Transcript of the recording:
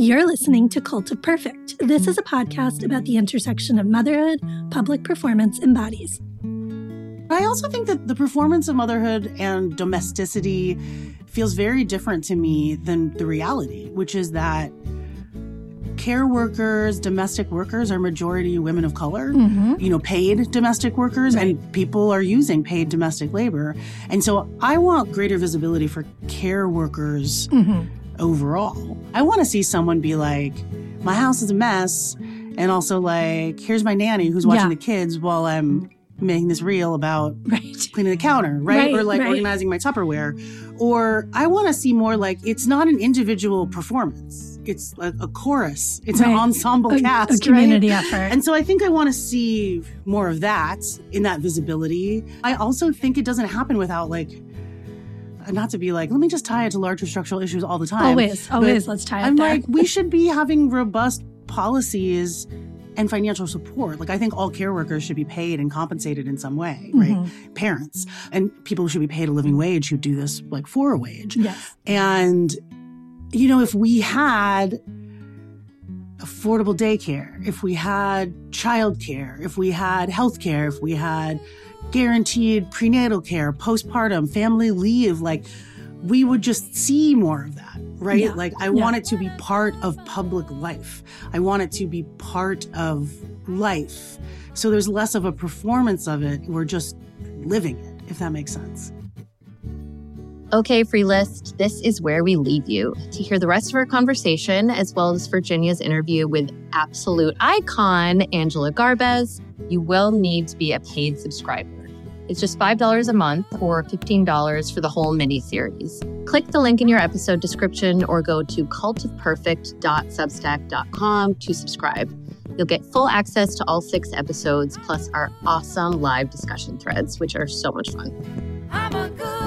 You're listening to Cult of Perfect. This is a podcast about the intersection of motherhood, public performance, and bodies. I also think that the performance of motherhood and domesticity feels very different to me than the reality, which is that care workers, domestic workers are majority women of color, mm-hmm. you know, paid domestic workers, right. and people are using paid domestic labor. And so I want greater visibility for care workers mm-hmm. Overall. I want to see someone be like, my house is a mess. And also, like, here's my nanny who's watching yeah. the kids while I'm making this reel about right. cleaning the counter, right? right or like right. organizing my Tupperware. Or I want to see more like it's not an individual performance. It's like a chorus. It's an ensemble a, cast, a community effort. And so I think I want to see more of that in that visibility. I also think it doesn't happen without like not to be like, let me just tie it to larger structural issues all the time. Always, always, let's tie it. I'm there. like, we should be having robust policies and financial support. Like I think all care workers should be paid and compensated in some way, right? Mm-hmm. Parents and people should be paid a living wage who do this like for a wage. Yes. And you know, if we had affordable daycare, if we had childcare, if we had healthcare, if we had guaranteed prenatal care, postpartum, family leave, like we would just see more of that, right? Yeah. Like, I yeah. want it to be part of public life. I want it to be part of life. So there's less of a performance of it. We're just living it, if that makes sense. Okay, free list, this is where we leave you. To hear the rest of our conversation, as well as Virginia's interview with absolute icon Angela Garbes, you will need to be a paid subscriber. It's just $5 a month or $15 for the whole mini series. Click the link in your episode description or go to cultofperfect.substack.com to subscribe. You'll get full access to all six episodes, plus our awesome live discussion threads, which are so much fun.